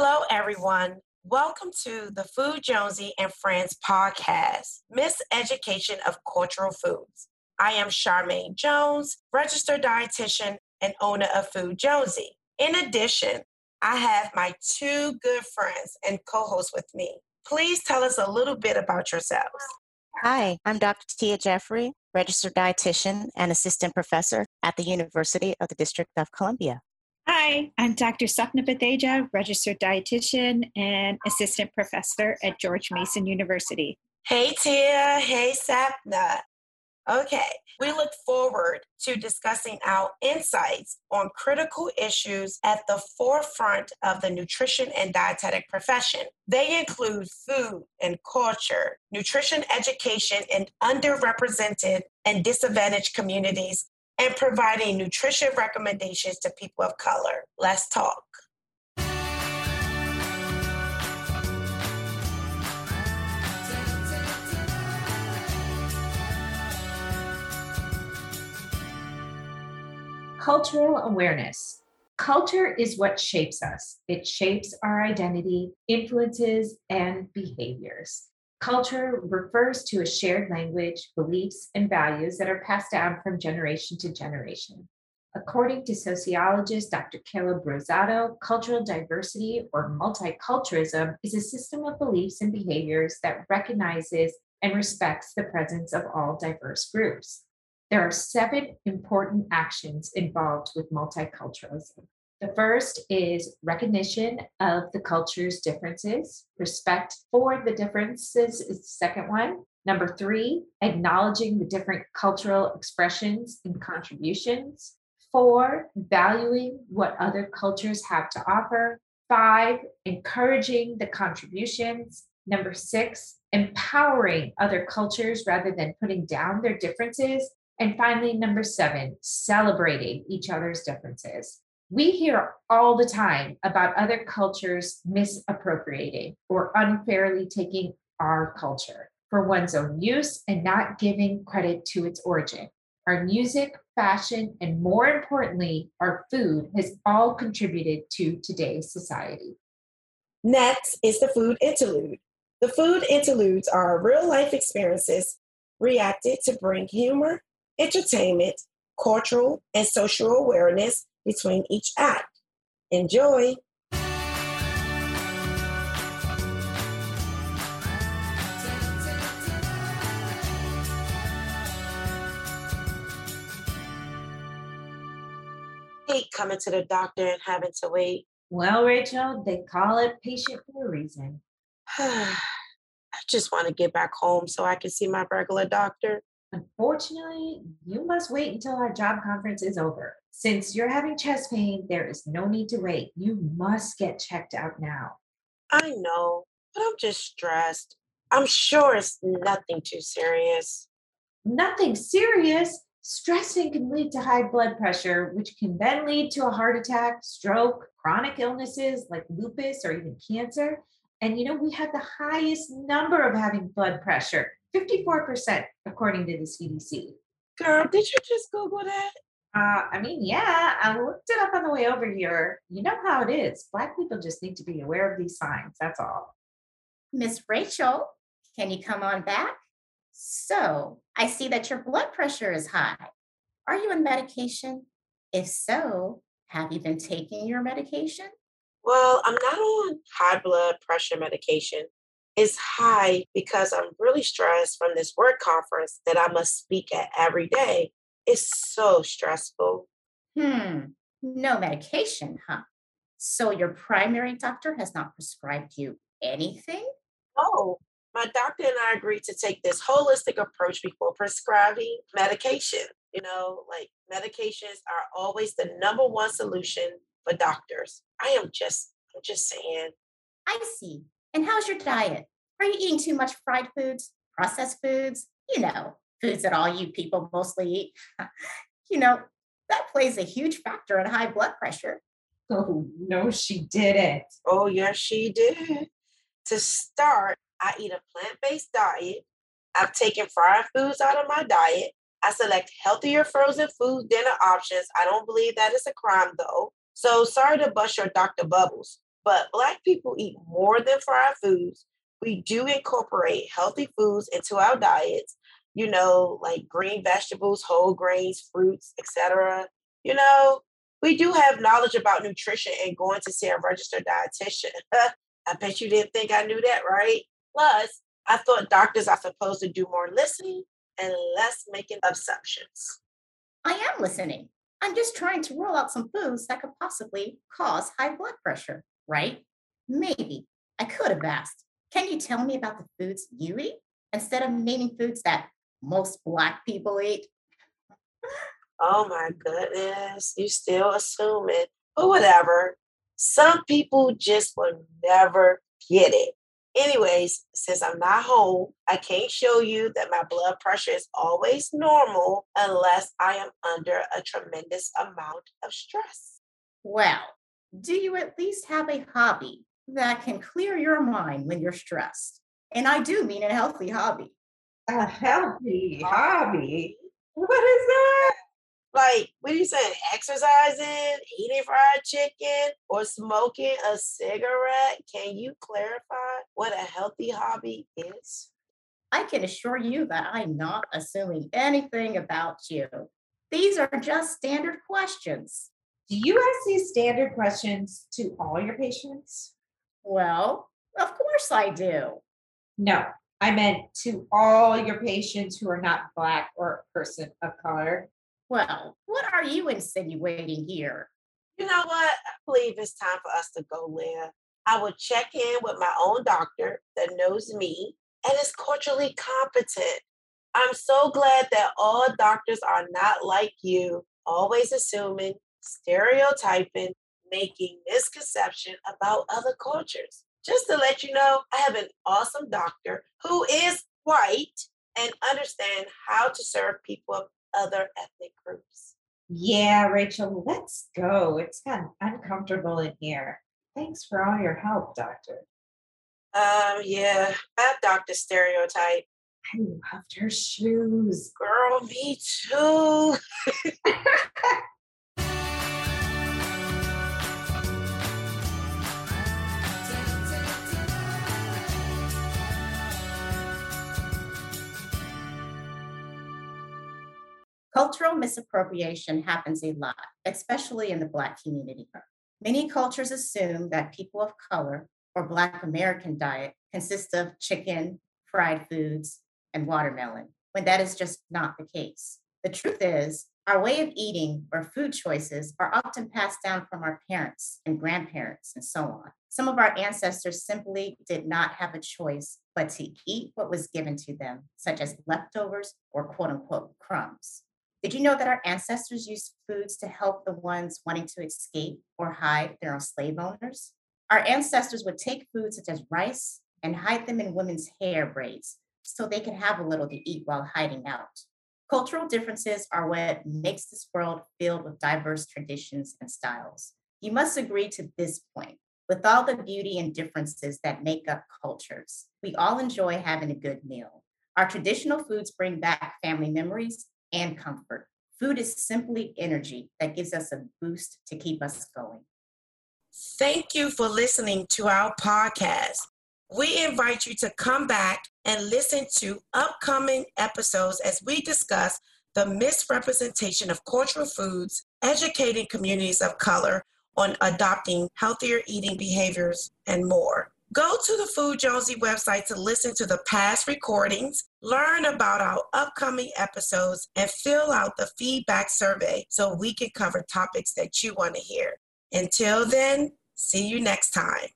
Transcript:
Hello, everyone. Welcome to the Food Jonesy and Friends podcast, Miss Education of Cultural Foods. I am Charmaine Jones, registered dietitian and owner of Food Jonesy. In addition, I have my two good friends and co hosts with me. Please tell us a little bit about yourselves. Hi, I'm Dr. Tia Jeffrey, registered dietitian and assistant professor at the University of the District of Columbia. Hi, I'm Dr. Sapna Batheja, registered dietitian and assistant professor at George Mason University. Hey, Tia. Hey, Sapna. Okay, we look forward to discussing our insights on critical issues at the forefront of the nutrition and dietetic profession. They include food and culture, nutrition education in underrepresented and disadvantaged communities, and providing nutrition recommendations to people of color. Let's talk. Cultural awareness. Culture is what shapes us. It shapes our identity, influences, and behaviors. Culture refers to a shared language, beliefs, and values that are passed down from generation to generation. According to sociologist Dr. Caleb Rosado, cultural diversity or multiculturalism is a system of beliefs and behaviors that recognizes and respects the presence of all diverse groups. There are seven important actions involved with multiculturalism. The first is recognition of the culture's differences. Respect for the differences is the second one. Number three, acknowledging the different cultural expressions and contributions. Four, valuing what other cultures have to offer. Five, encouraging the contributions. Number six, empowering other cultures rather than putting down their differences. And finally, number seven, celebrating each other's differences. We hear all the time about other cultures misappropriating or unfairly taking our culture for one's own use and not giving credit to its origin. Our music, fashion, and more importantly, our food has all contributed to today's society. Next is the food interlude. The food interludes are real life experiences reacted to bring humor, entertainment, cultural, and social awareness between each act. Enjoy! hate coming to the doctor and having to wait. Well, Rachel, they call it patient for a reason. I just want to get back home so I can see my regular doctor. Unfortunately, you must wait until our job conference is over. Since you're having chest pain, there is no need to wait. You must get checked out now. I know, but I'm just stressed. I'm sure it's nothing too serious. Nothing serious. Stressing can lead to high blood pressure, which can then lead to a heart attack, stroke, chronic illnesses like lupus or even cancer. And you know, we have the highest number of having blood pressure 54%, according to the CDC. Girl, did you just Google that? Uh, I mean, yeah, I looked it up on the way over here. You know how it is. Black people just need to be aware of these signs. That's all. Miss Rachel, can you come on back? So, I see that your blood pressure is high. Are you on medication? If so, have you been taking your medication? Well, I'm not on high blood pressure medication. It's high because I'm really stressed from this work conference that I must speak at every day. It's so stressful. Hmm, no medication, huh? So your primary doctor has not prescribed you anything? No, my doctor and I agreed to take this holistic approach before prescribing medication. You know, like medications are always the number one solution for doctors. I am just, I'm just saying. I see. And how's your diet? Are you eating too much fried foods, processed foods? You know, foods that all you people mostly eat. you know, that plays a huge factor in high blood pressure. Oh, no, she didn't. Oh, yes, she did. To start, I eat a plant based diet. I've taken fried foods out of my diet. I select healthier frozen food dinner options. I don't believe that is a crime though. So sorry to bust your Dr. Bubbles, but Black people eat more than fried foods. We do incorporate healthy foods into our diets, you know, like green vegetables, whole grains, fruits, etc. You know, we do have knowledge about nutrition and going to see a registered dietitian. I bet you didn't think I knew that, right? Plus, I thought doctors are supposed to do more listening and less making assumptions. I am listening. I'm just trying to rule out some foods that could possibly cause high blood pressure, right? Maybe. I could have asked, can you tell me about the foods you eat instead of naming foods that most Black people eat? Oh my goodness, you still assuming, but whatever. Some people just will never get it. Anyways, since I'm not home, I can't show you that my blood pressure is always normal unless I am under a tremendous amount of stress. Well, do you at least have a hobby that can clear your mind when you're stressed? And I do mean a healthy hobby. A healthy hobby? What is that? Like, what are you saying? Exercising, eating fried chicken, or smoking a cigarette? Can you clarify what a healthy hobby is? I can assure you that I'm not assuming anything about you. These are just standard questions. Do you ask these standard questions to all your patients? Well, of course I do. No, I meant to all your patients who are not Black or a person of color. Well, what are you insinuating here? You know what? I believe it's time for us to go, Leah. I will check in with my own doctor that knows me and is culturally competent. I'm so glad that all doctors are not like you, always assuming, stereotyping, making misconception about other cultures. Just to let you know, I have an awesome doctor who is white and understand how to serve people of other ethnic groups. Yeah, Rachel, let's go. It's gotten uncomfortable in here. Thanks for all your help, doctor. Um, yeah, that doctor stereotype. I loved her shoes. Girl, me too. Cultural misappropriation happens a lot, especially in the Black community. Many cultures assume that people of color or Black American diet consists of chicken, fried foods, and watermelon, when that is just not the case. The truth is, our way of eating or food choices are often passed down from our parents and grandparents and so on. Some of our ancestors simply did not have a choice but to eat what was given to them, such as leftovers or quote unquote crumbs. Did you know that our ancestors used foods to help the ones wanting to escape or hide their own slave owners? Our ancestors would take foods such as rice and hide them in women's hair braids so they could have a little to eat while hiding out. Cultural differences are what makes this world filled with diverse traditions and styles. You must agree to this point. With all the beauty and differences that make up cultures, we all enjoy having a good meal. Our traditional foods bring back family memories and comfort. Food is simply energy that gives us a boost to keep us going. Thank you for listening to our podcast. We invite you to come back and listen to upcoming episodes as we discuss the misrepresentation of cultural foods, educating communities of color on adopting healthier eating behaviors, and more. Go to the Food Jonesy website to listen to the past recordings, learn about our upcoming episodes, and fill out the feedback survey so we can cover topics that you want to hear. Until then, see you next time.